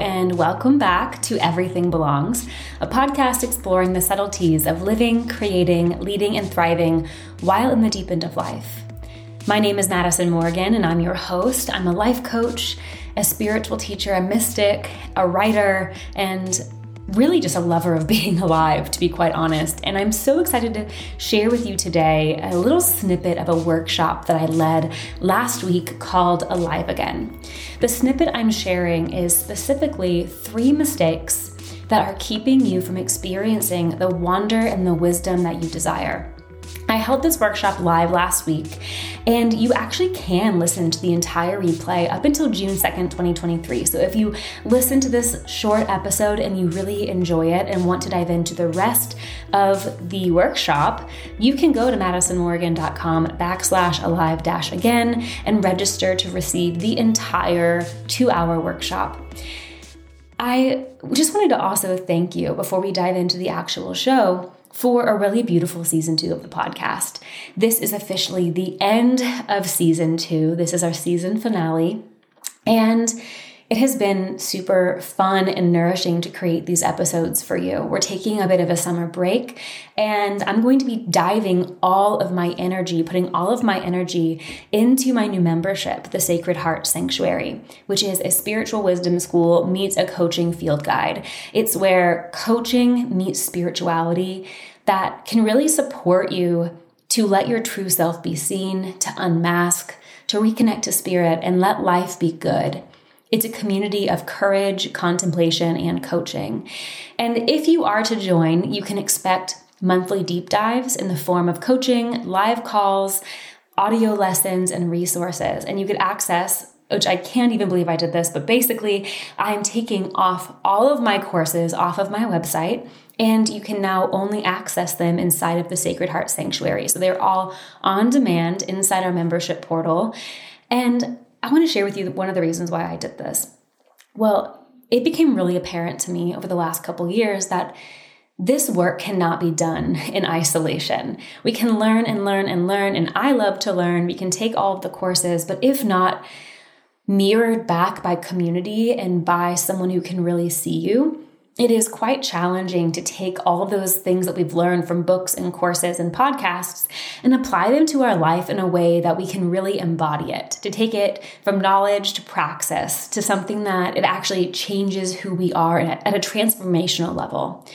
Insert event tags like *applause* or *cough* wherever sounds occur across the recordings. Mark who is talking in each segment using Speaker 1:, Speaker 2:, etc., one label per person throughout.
Speaker 1: and welcome back to Everything Belongs, a podcast exploring the subtleties of living, creating, leading, and thriving while in the deep end of life. My name is Madison Morrigan, and I'm your host. I'm a life coach, a spiritual teacher, a mystic, a writer, and really just a lover of *laughs* being alive, to be quite honest. And I'm so excited to share with you today a little snippet of a workshop that I led last week called Alive Again. The snippet I'm sharing is specifically three mistakes that are keeping you from experiencing the wonder and the wisdom that you desire. I held this workshop live last week, and you actually can listen to the entire replay up until June 2nd, 2023. So if you listen to this short episode and you really enjoy it and want to dive into the rest of the workshop, you can go to madisonmorrigan.com backslash alive dash again and register to receive the entire two hour workshop. I just wanted to also thank you before we dive into the actual show for a really beautiful season two of the podcast. This is officially the end of season two. This is our season finale. And it has been super fun and nourishing to create these episodes for you. We're taking a bit of a summer break, and I'm going to be diving all of my energy, putting all of my energy into my new membership, the Sacred Heart Sanctuary, which is a spiritual wisdom school meets a coaching field guide. It's where coaching meets spirituality that can really support you to let your true self be seen, to unmask, to reconnect to spirit, and let life be good. It's a community of courage, contemplation, and coaching. And if you are to join, you can expect monthly deep dives in the form of coaching, live calls, audio lessons, and resources. And you could access which I can't even believe I did this, but basically, I'm taking off all of my courses off of my website, and you can now only access them inside of the Sacred Heart Sanctuary. So they're all on demand inside our membership portal. And I want to share with you one of the reasons why I did this. Well, it became really apparent to me over the last couple years that this work cannot be done *laughs* in isolation. We can learn and learn and learn, and I love to learn. We can take all of the courses, but if not mirrored back by community and by someone who can really see you, it is quite challenging to take all those things that we've learned from books and courses and podcasts and apply them to our life in a way that we can really embody it, to take it from knowledge to praxis, to something that it actually changes who we are at a transformational level.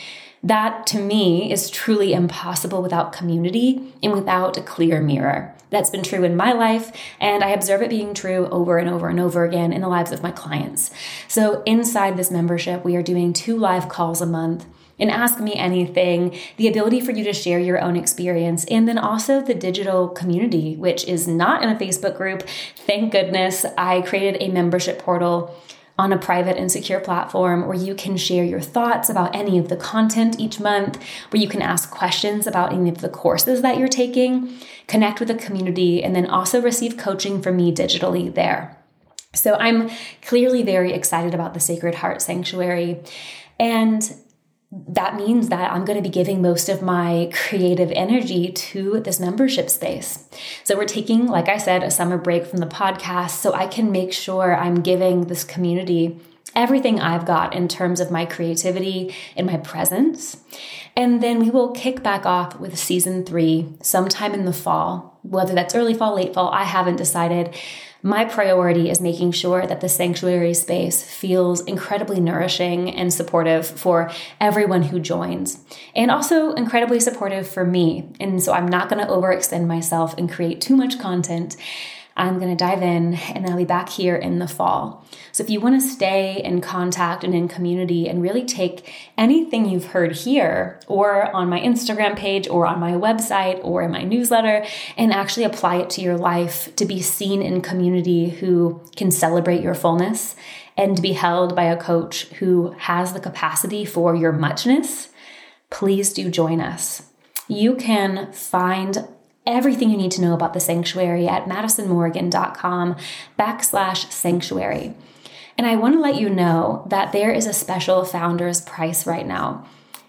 Speaker 1: That to me is truly impossible without community and without a clear mirror. That's been true in my life, and I observe it being true over and over and over again in the lives of my clients. So, inside this membership, we are doing two live calls a month and ask me anything, the ability for you to share your own experience, and then also the digital community, which is not in a Facebook group. Thank goodness I created a membership portal on a private and secure platform where you can share your thoughts about any of the content each month, where you can ask questions about any of the courses that you're taking, connect with the community, and then also receive coaching from me digitally there. So I'm clearly very excited about the Sacred Heart Sanctuary. And that means that I'm going to be giving most of my creative energy to this membership space. So, we're taking, like I said, a summer break from the podcast so I can make sure I'm giving this community everything I've got in terms of my creativity and my presence. And then we will kick back off with season three sometime in the fall, whether that's early fall, late fall, I haven't decided. My priority is making sure that the sanctuary space feels incredibly nourishing and supportive for everyone who joins, and also incredibly supportive for me. And so I'm not going to overextend myself and create too much content. I'm going to dive in and I'll be back here in the fall. So if you want to stay in contact and in community and really take anything you've heard here or on my Instagram page or on my website or in my newsletter and actually apply it to your life to be seen in community who can celebrate your fullness and be held by a coach who has the capacity for your muchness, please do join us. You can find everything you need to know about the sanctuary at madisonmorrigan.com backslash sanctuary. And I want to let you know that there is a special founder's price right now.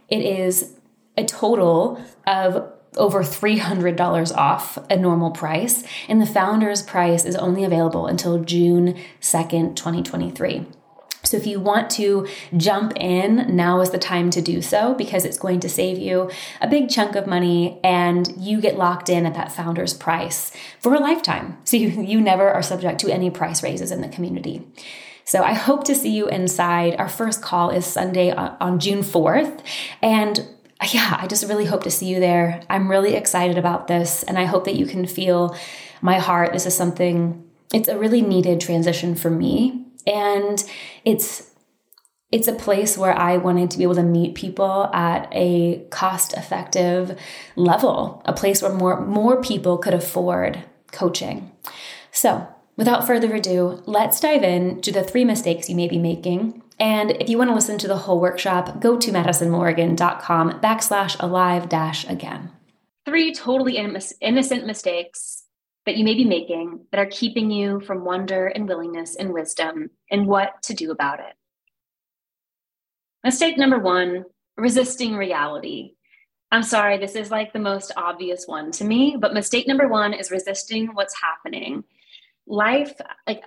Speaker 1: It is a total of over $300 off a normal price, and the founder's price is only available until June 2nd, 2023. So, if you want to jump in, now is the time to do so because it's going to save you a big chunk of money and you get locked in at that founder's price for a lifetime. *laughs* So, you, you never are subject to any price raises in the community. So, I hope to see you inside. Our first call is Sunday on June 4th. And uh, yeah, I just really hope to see you there. I'm really excited about this, and I hope that you can feel my heart. This is something, it's a really needed transition for me and it's it's a place where I wanted to be able to meet people at a cost effective level, a place where more, more people could afford coaching. So, without further ado, let's dive in to the three mistakes you may be making. And if you want to listen to the whole workshop, go to madisonmorrigan.com backslash alive dash again. Three totally innocent mistakes that you may be making that are keeping you from wonder and willingness and wisdom and what to do about it. Mistake number one resisting reality. I'm sorry, this is like the most obvious one to me, but mistake number one is resisting what's happening. Life, like,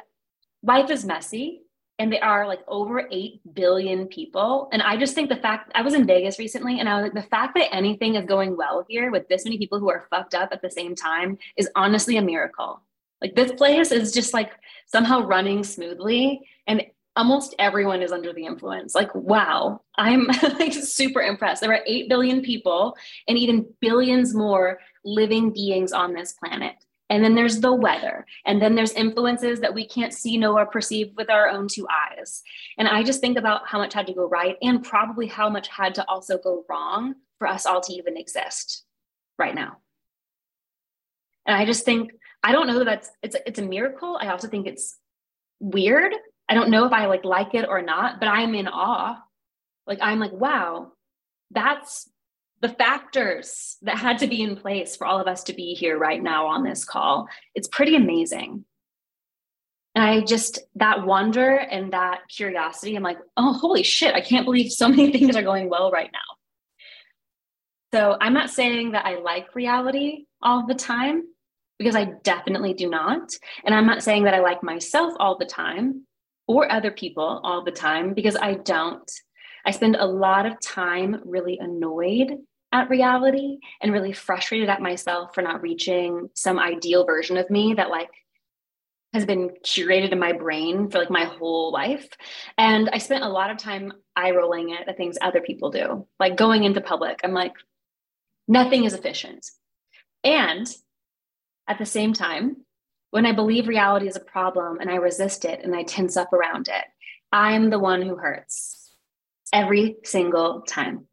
Speaker 1: life is messy and there are like over 8 billion people. And i just think the fact i was in vegas recently and i was like the fact that anything is going well here with this many people who are fucked up at the same time is honestly a miracle. Like this place is just like somehow running smoothly and almost everyone is under the influence. Like wow. I'm *laughs* like super impressed. There are 8 billion people and even billions more living beings on this planet and then there's the weather. And then there's influences that we can't see, know, or perceive with our own two eyes. And I just think about how much had to go right and probably how much had to also go wrong for us all to even exist right now. And I just think, I don't know that that's it's it's a miracle. I also think it's weird. I don't know if I like like it or not, but I'm in awe. Like I'm like, wow, that's the factors that had to be in place for all of us to be here right now on this call. It's pretty amazing. And I just, that wonder and that curiosity, I'm like, oh, holy shit, I can't believe so many *laughs* things are going well right now. So I'm not saying that I like reality all the time because I definitely do not. And I'm not saying that I like myself all the time or other people all the time because I don't. I spend a lot of time really annoyed at reality and really frustrated at myself for not reaching some ideal version of me that like has been curated in my brain for like my whole life. And I spent a lot of time eye rolling at the things other people do, like going into public. I'm like, nothing is efficient. And at the same time, when I believe reality is a problem and I resist it and I tense up around it, I'm the one who hurts every single time.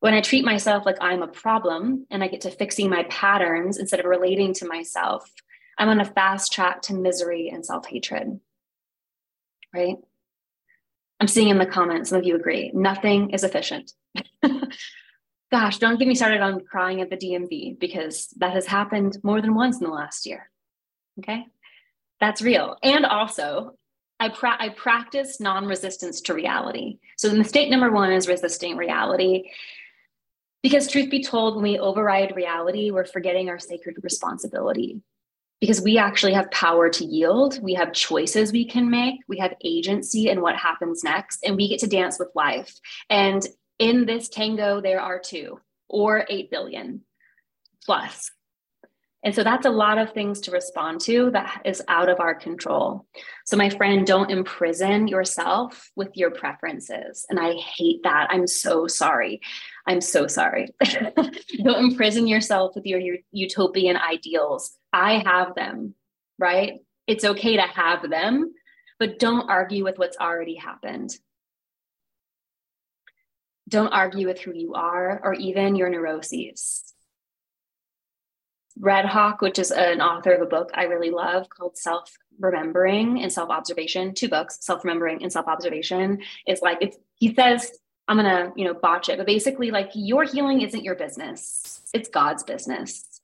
Speaker 1: When I treat myself like I'm a problem and I get to fixing my patterns instead of relating to myself, I'm on a fast track to misery and self hatred. Right? I'm seeing in the comments, some of you agree, nothing is efficient. *laughs* Gosh, don't get me started on crying at the DMV because that has happened more than once in the last year. Okay? That's real. And also, I, pra- I practice non resistance to reality. So, the mistake number one is resisting reality. Because, truth be told, when we override reality, we're forgetting our sacred responsibility. Because we actually have power to yield, we have choices we can make, we have agency in what happens next, and we get to dance with life. And in this tango, there are two or 8 billion plus. And so that's a lot of things to respond to that is out of our control. So, my friend, don't imprison yourself with your preferences. And I hate that. I'm so sorry. I'm so sorry. *laughs* don't imprison yourself with your, your utopian ideals. I have them, right? It's okay to have them, but don't argue with what's already happened. Don't argue with who you are or even your neuroses Red Hawk, which is an author of a book I really love called Self Remembering and Self Observation, two books, Self Remembering and Self Observation. It's like it's he says, I'm gonna, you know, botch it, but basically, like your healing isn't your business. It's God's business.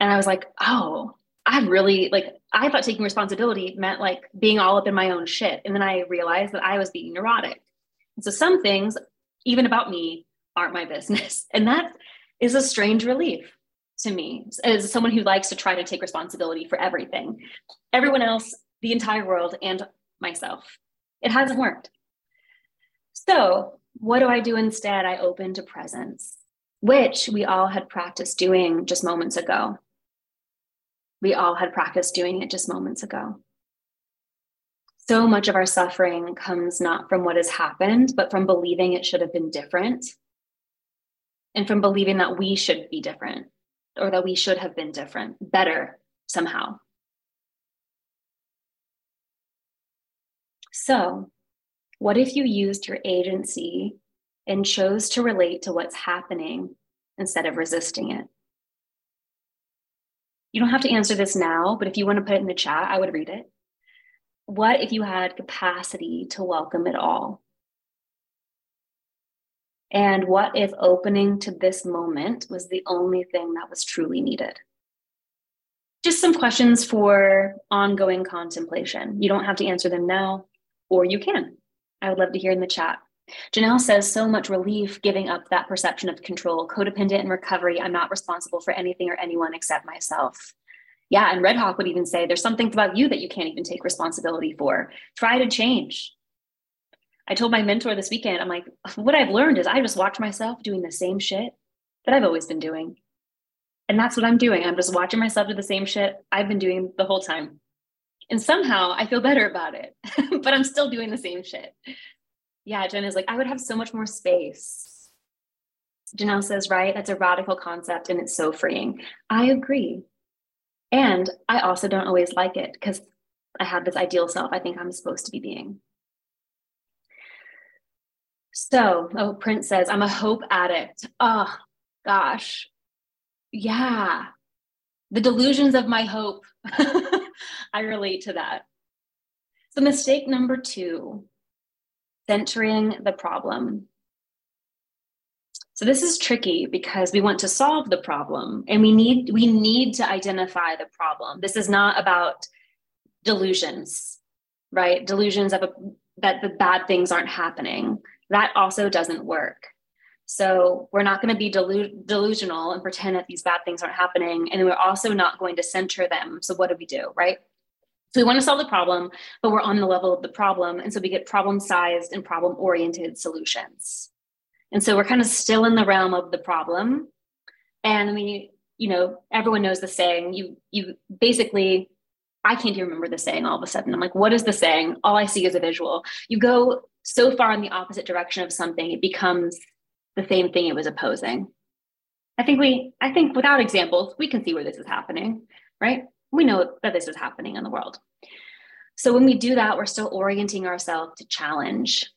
Speaker 1: And I was like, oh, I really like I thought taking responsibility meant like being all up in my own shit. And then I realized that I was being neurotic. And so some things, even about me, aren't my business. *laughs* And that is a strange relief to me as someone who likes to try to take responsibility for everything, everyone else, the entire world, and myself. It hasn't worked. So, what do I do instead? I open to presence, which we all had practiced doing just moments ago. We all had practiced doing it just moments ago. So much of our suffering comes not from what has happened, but from believing it should have been different and from believing that we should be different or that we should have been different, better somehow. So, what if you used your agency and chose to relate to what's happening instead of resisting it? You don't have to answer this now, but if you want to put it in the chat, I would read it. What if you had capacity to welcome it all? And what if opening to this moment was the only thing that was truly needed? Just some questions for ongoing contemplation. You don't have to answer them now, or you can. I would love to hear in the chat. Janelle says so much relief giving up that perception of control, codependent and recovery. I'm not responsible for anything or anyone except myself. Yeah, and Red Hawk would even say there's something about you that you can't even take responsibility for. Try to change. I told my mentor this weekend, I'm like, what I've learned is I just watch myself doing the same shit that I've always been doing. And that's what I'm doing. I'm just watching myself do the same shit I've been doing the whole time. And somehow I feel better about it, *laughs* but I'm still doing the same shit. Yeah, Jen is like, I would have so much more space. Janelle says, right, that's a radical concept and it's so freeing. I agree. And I also don't always like it because I have this ideal self I think I'm supposed to be being. So, oh, Prince says, I'm a hope addict. Oh, gosh. Yeah. The delusions of my hope. *laughs* I relate to that. So, mistake number two centering the problem. So this is tricky because we want to solve the problem and we need we need to identify the problem. This is not about delusions, right? Delusions of a, that the bad things aren't happening that also doesn't work. So we're not going to be delu- delusional and pretend that these bad things aren't happening. And we're also not going to center them. So what do we do, right? So we want to solve the problem, but we're on the level of the problem. And so we get problem sized and problem oriented solutions. And so we're kind of still in the realm of the problem. And we, you know, everyone knows the saying, you, you basically, I can't even remember the saying all of a sudden. I'm like, what is the saying? All I see is a visual. You go so far in the opposite direction of something, it becomes the same thing it was opposing. I think we, I think without examples, we can see where this is happening, right? We know that this is happening in the world. So when we do that, we're still orienting ourselves to challenge.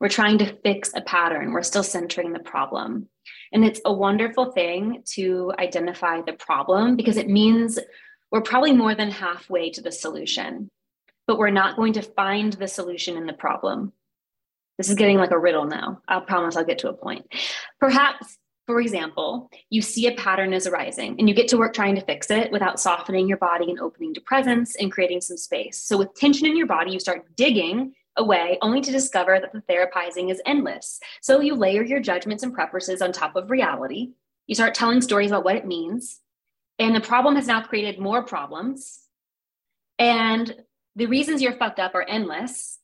Speaker 1: We're trying to fix a pattern. We're still centering the problem. And it's a wonderful thing to identify the problem because it means we're probably more than halfway to the solution, but we're not going to find the solution in the problem. This is getting like a riddle now. I promise I'll get to a point. Perhaps, for example, you see a pattern is arising and you get to work trying to fix it without softening your body and opening to presence and creating some space. So, with tension in your body, you start digging away only to discover that the therapizing is endless. So, you layer your judgments and preferences on top of reality. You start telling stories about what it means. And the problem has now created more problems. And the reasons you're fucked up are endless.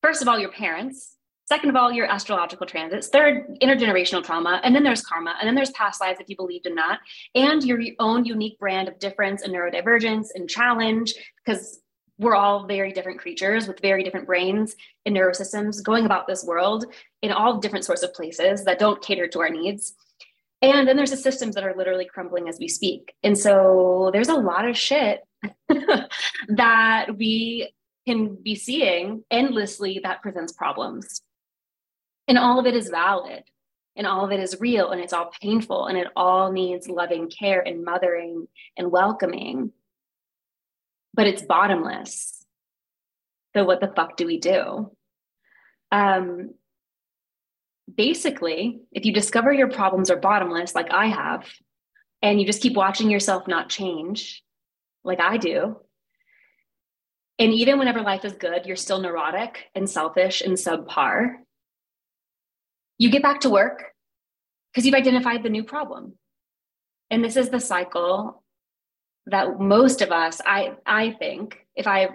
Speaker 1: First of all, your parents, Second of all, your astrological transits. Third, intergenerational trauma. And then there's karma. And then there's past lives if you believed in that. And your own unique brand of difference and neurodivergence and challenge, because we're all very different creatures with very different brains and neurosystems going about this world in all different sorts of places that don't cater to our needs. And then there's the systems that are literally crumbling as we speak. And so there's a lot of shit *laughs* that we can be seeing endlessly that presents problems. And all of it is valid and all of it is real and it's all painful and it all needs loving care and mothering and welcoming. But it's bottomless. So, what the fuck do we do? Um, basically, if you discover your problems are bottomless, like I have, and you just keep watching yourself not change, like I do, and even whenever life is good, you're still neurotic and selfish and subpar, you get back to work because you've identified the new problem. And this is the cycle that most of us, I, I think, if I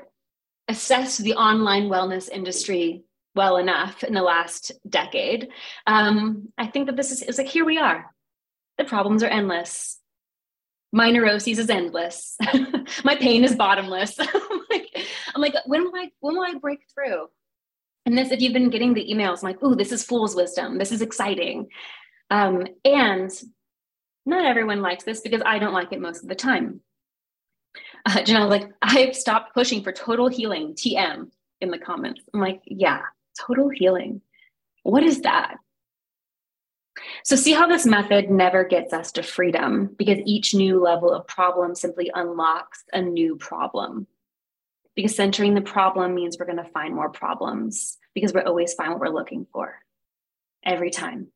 Speaker 1: assessed the online wellness industry well enough in the last decade, um, I think that this is it's like here we are. The problems are endless. My neuroses is endless. *laughs* My pain is bottomless. *laughs* I'm, like, I'm like, when will I when will I break through? And this, if you've been getting the emails, like, oh, this is fool's wisdom. This is exciting. Um, and not everyone likes this because I don't like it most of the time. Uh, Janelle, like, I've stopped pushing for total healing, TM, in the comments. I'm like, yeah, total healing. What is that? So, see how this method never gets us to freedom because each new level of problem simply unlocks a new problem. Because centering the problem means we're going to find more problems because we always find what we're looking for every time.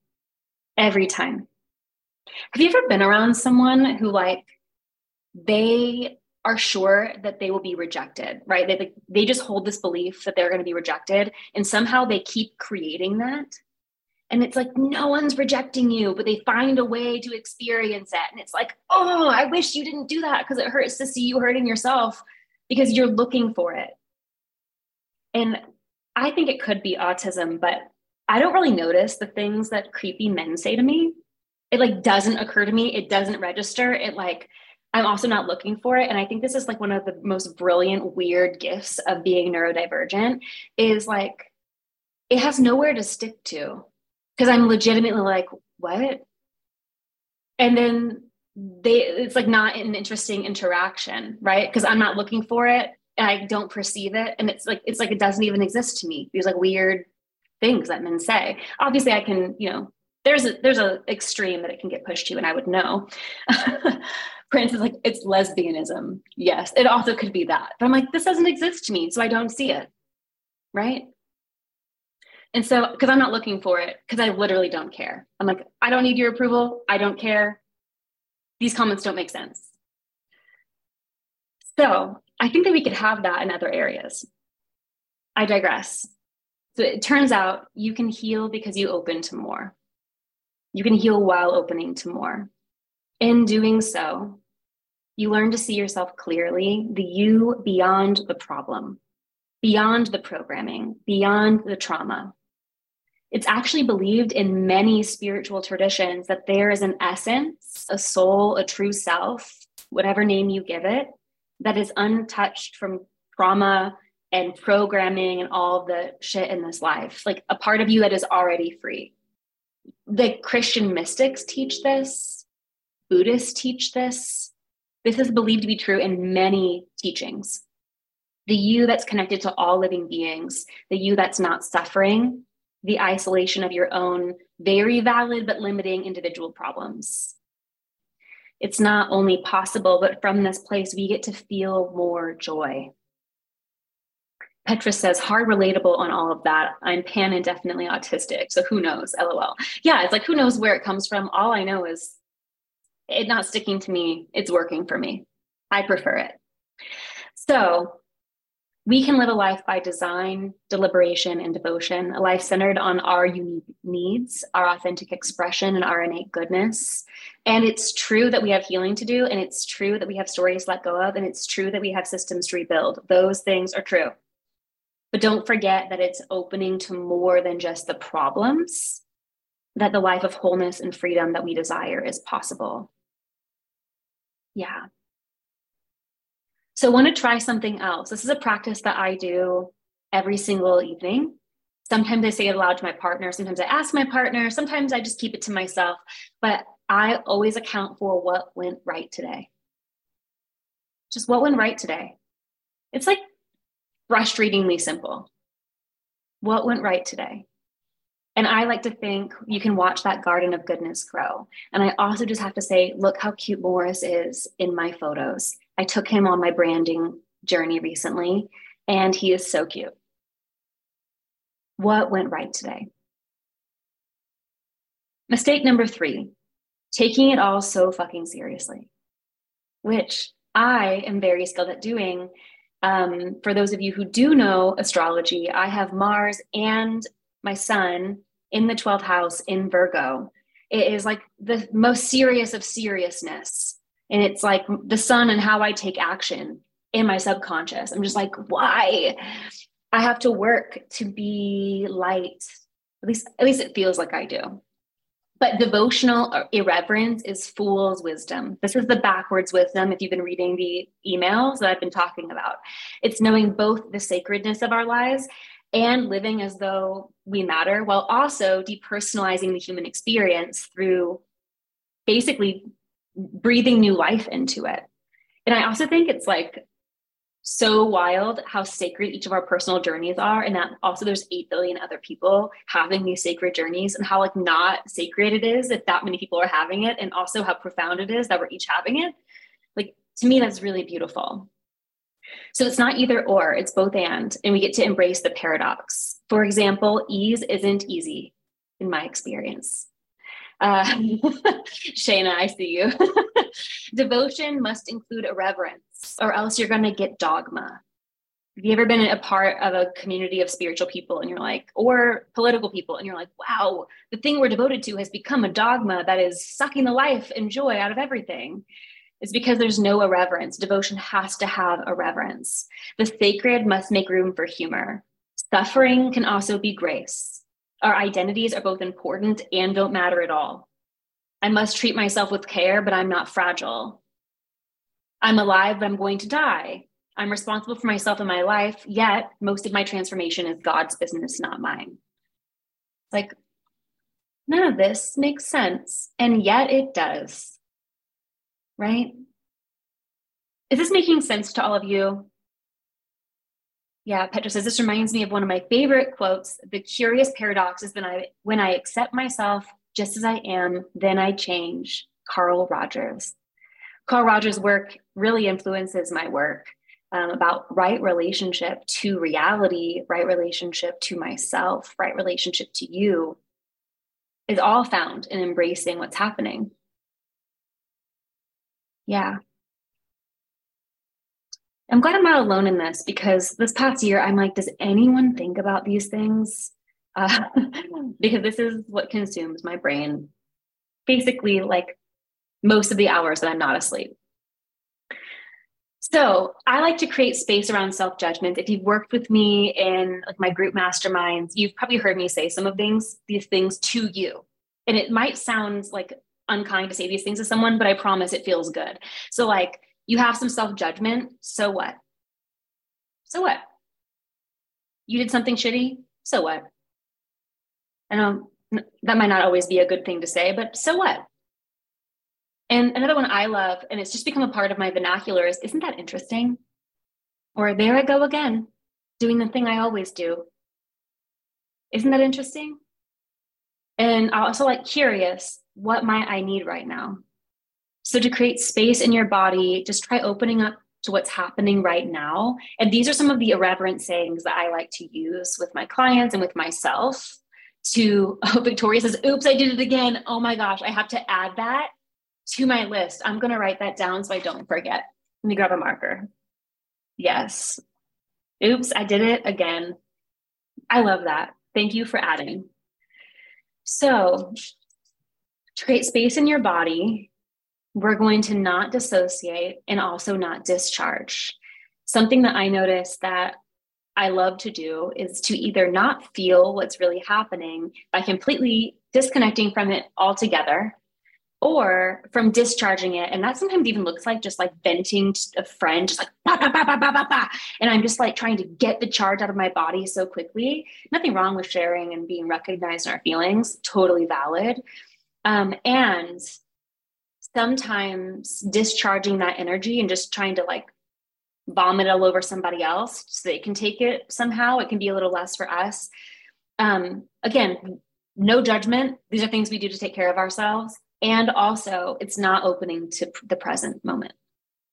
Speaker 1: Every time. Have you ever been around someone who, like, they are sure that they will be rejected, right? They, they just hold this belief that they're going to be rejected, and somehow they keep creating that. And it's like, no one's rejecting you, but they find a way to experience it. And it's like, oh, I wish you didn't do that because it hurts to see you hurting yourself because you're looking for it. And I think it could be autism, but I don't really notice the things that creepy men say to me. It like doesn't occur to me. It doesn't register. It like i'm also not looking for it. And i think this is like one of the most brilliant weird gifts of being neurodivergent is like it has nowhere to stick to because i'm legitimately like what? And then they it's like not an interesting interaction right? Because i'm not looking for it and i don't perceive it and it's like it's like it doesn't even exist to me these like weird things that men say. Obviously i can you know there's a there's a extreme that it can get pushed to and i would know. *laughs* Prince is like it's lesbianism. Yes it also could be that but i'm like this doesn't exist to me so i don't see it right? And so because i'm not looking for it because i literally don't care. I'm like i don't need your approval i don't care these comments don't make sense so i think that we could have that in other areas i digress so it turns out you can heal because you open to more you can heal while opening to more. In doing so, you learn to see yourself clearly, the you beyond the problem, beyond the programming, beyond the trauma. It's actually believed in many spiritual traditions that there is an essence, a soul, a true self, whatever name you give it, that is untouched from trauma and programming and all the shit in this life. Like a part of you that is already free the Christian mystics teach this, Buddhists teach this. This is believed to be true in many teachings. The you that's connected to all living beings, the you that's not suffering, the isolation of your own very valid but limiting individual problems. It's not only possible, but from this place, we get to feel more joy. Petra says, hard relatable on all of that. I'm pan and definitely autistic. So who knows? LOL. Yeah, it's like, who knows where it comes from? All I know is it not sticking to me. It's working for me. I prefer it. So we can live a life by design, deliberation, and devotion, a life centered on our unique needs, our authentic expression, and our innate goodness. And it's true that we have healing to do, and it's true that we have stories to let go of, and it's true that we have systems to rebuild. Those things are true. But don't forget that it's opening to more than just the problems, that the life of wholeness and freedom that we desire is possible. Yeah. So, want to try something else. This is a practice that I do every single evening. Sometimes I say it aloud to my partner. Sometimes I ask my partner. Sometimes I just keep it to myself. But I always account for what went right today. Just what went right today. It's like frustratingly simple. What went right today? And I like to think you can watch that garden of goodness grow. And I also just have to say, look how cute Morris is in my photos. I took him on my branding journey recently, and he is so cute. What went right today? Mistake number three taking it all so fucking seriously, which I am very skilled at doing um, for those of you who do know astrology, I have Mars and my sun in the 12th house in Virgo. It is like the most serious of seriousness. And it's like the sun and how I take action in my subconscious. I'm just like, why? I have to work to be light. At least, at least it feels like I do. But devotional irreverence is fool's wisdom. This is the backwards wisdom. If you've been reading the emails that I've been talking about, it's knowing both the sacredness of our lives and living as though we matter while also depersonalizing the human experience through basically breathing new life into it. And I also think it's like so wild how sacred each of our personal journeys are and that also there's 8 billion other people having these sacred journeys and how like not sacred it is if that many people are having it and also how profound it is that we're each having it. Like to me that's really beautiful. So it's not either or it's both and and we get to embrace the paradox. For example ease isn't easy in my experience uh, *laughs* Shayna, I see you. *laughs* Devotion must include a reverence, or else you're going to get dogma. Have you ever been a part of a community of spiritual people and you're like, or political people, and you're like, wow, the thing we're devoted to has become a dogma that is sucking the life and joy out of everything? It's because there's no irreverence. Devotion has to have a reverence. The sacred must make room for humor. Suffering can also be grace. Our identities are both important and don't matter at all. I must treat myself with care, but I'm not fragile. I'm alive, but I'm going to die. I'm responsible for myself and my life, yet most of my transformation is God's business, not mine. It's Like, none of this makes sense. And yet it does. Right? Is this making sense to all of you? Yeah, Petra says this reminds me of one of my favorite quotes. The curious paradox is that I when I accept myself just as I am, then I change. Carl Rogers. Carl Rogers' work really influences my work um, about right relationship to reality, right relationship to myself, right relationship to you is all found in embracing what's happening. Yeah. I'm glad I'm not alone in this because this past year, I'm like, does anyone think about these things? Uh, *laughs* because this is what consumes my brain basically like most of the hours that I'm not asleep. So I like to create space around self judgment. If you've worked with me in like my group masterminds, you've probably heard me say some of things, these things to you. And it might sound like unkind to say these things to someone, but I promise it feels good. So like you have some self judgment. So what? So what? You did something shitty. So what? I know that might not always be a good thing to say, but so what? And another one I love, and it's just become a part of my vernacular, is Isn't that interesting? Or there I go again, doing the thing I always do. Isn't that interesting? And I also like curious, what might I need right now? So, to create space in your body, just try opening up to what's happening right now. And these are some of the irreverent sayings that I like to use with my clients and with myself. To *laughs* oh, Victoria says, Oops, I did it again. Oh my gosh, I have to add that to my list. I'm going to write that down so I don't forget. Let me grab a marker. Yes. Oops, I did it again. I love that. Thank you for adding. So, to create space in your body we're going to not dissociate and also not discharge. Something that I noticed that I love to do is to either not feel what's really happening by completely disconnecting from it altogether or from discharging it. And that sometimes even looks like just like venting to a friend, just like, bah, bah, bah, bah, bah, bah, bah. and I'm just like trying to get the charge out of my body so quickly. Nothing wrong with sharing and being recognized in our feelings, totally valid. Um, and sometimes discharging that energy and just trying to like vomit all over somebody else so they can take it somehow it can be a little less for us. Um, again no judgment. These are things we do to take care of ourselves. And also it's not opening to the present moment.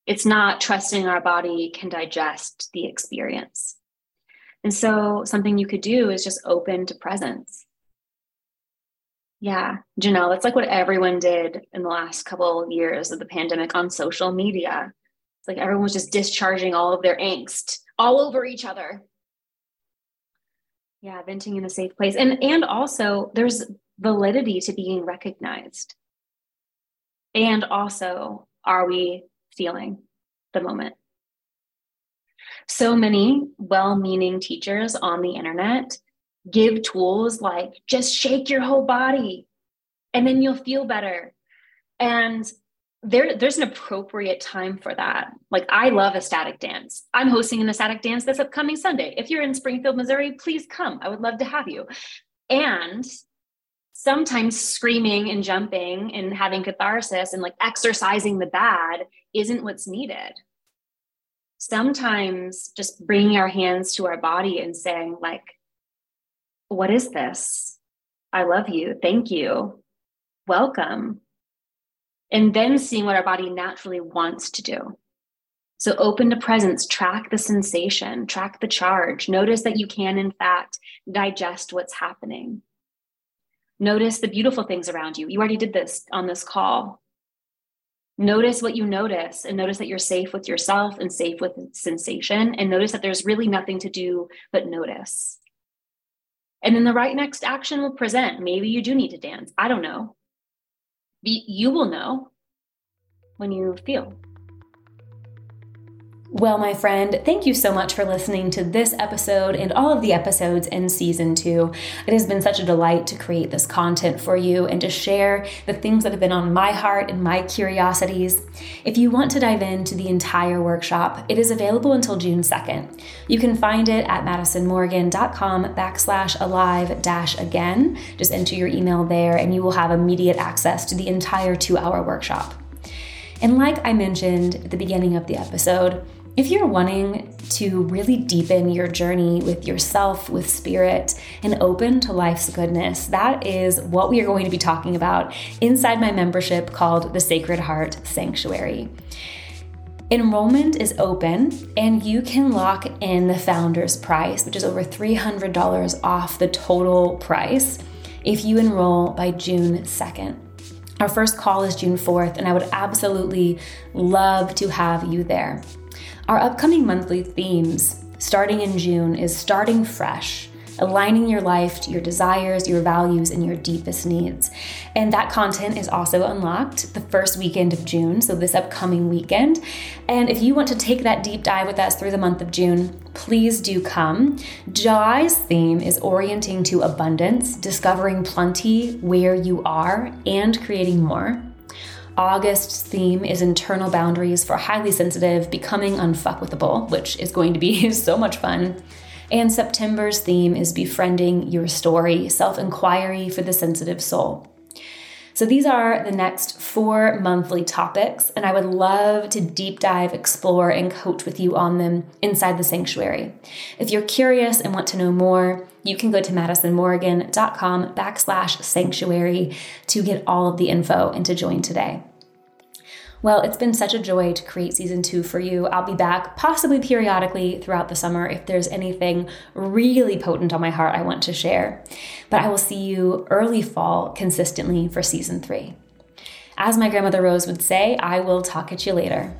Speaker 1: It's not trusting our body can digest the experience. And so something you could do is just open to presence yeah, Janelle, it's like what everyone did in the last couple of years of the pandemic on social media. It's like everyone was just discharging all of their angst all over each other. Yeah, venting in a safe place. And and also there's validity to being recognized. And also, are we feeling the moment? So many well meaning teachers on the internet give tools like just shake your whole body and then you'll feel better. And there, there's an appropriate time for that. Like, I love ecstatic dance. I'm hosting an ecstatic dance this upcoming Sunday. If you're in Springfield, Missouri, please come. I would love to have you. And sometimes screaming and jumping and having catharsis and like exercising the bad isn't what's needed. Sometimes just bringing our hands to our body and saying, like, what is this? I love you. Thank you. Welcome and then seeing what our body naturally wants to do. So open to presence, track the sensation, track the charge. Notice that you can, in fact, digest what's happening. Notice the beautiful things around you. You already did this on this call. Notice what you notice and notice that you're safe with yourself and safe with sensation. And notice that there's really nothing to do but notice. And then the right next action will present. Maybe you do need to dance. I don't know you will know when you feel. Well, my friend, thank you so much for listening to this episode and all of the episodes in season two. It has been such a delight to create this content for you and to share the things that have been on my heart and my curiosities. If you want to dive into the entire workshop, it is available until June 2nd. You can find it at madisonmorrigan.com backslash alive dash again. Just enter your email there and you will have immediate access to the entire two hour workshop. And like I mentioned at the beginning of the episode, if you're wanting to really deepen your journey with yourself, with spirit, and open to life's goodness, that is what we are going to be talking about inside my membership called the Sacred Heart Sanctuary. Enrollment is open and you can lock in the founder's price, which is over $300 off the total price, if you enroll by June 2nd. Our first call is June 4th, and I would absolutely love to have you there. Our upcoming monthly themes, starting in June, is starting fresh aligning your life to your desires, your values, and your deepest needs. And that content is also unlocked the first weekend of June, so this upcoming weekend. And if you want to take that deep dive with us through the month of June, please do come. July's theme is orienting to abundance, discovering plenty where you are, and creating more. August's theme is internal boundaries for highly sensitive, becoming unfuckwithable, which is going to be *laughs* so much fun. And September's theme is befriending your story, self inquiry for the sensitive soul. So these are the next four monthly topics, and I would love to deep dive, explore, and coach with you on them inside the sanctuary. If you're curious and want to know more, you can go to madisonmorrigan.com backslash sanctuary to get all of the info and to join today. Well, it's been such a joy to create season two for you. I'll be back possibly periodically throughout the summer if there's anything really potent on my heart I want to share. But I will see you early fall consistently for season three. As my grandmother Rose would say, I will talk at you later.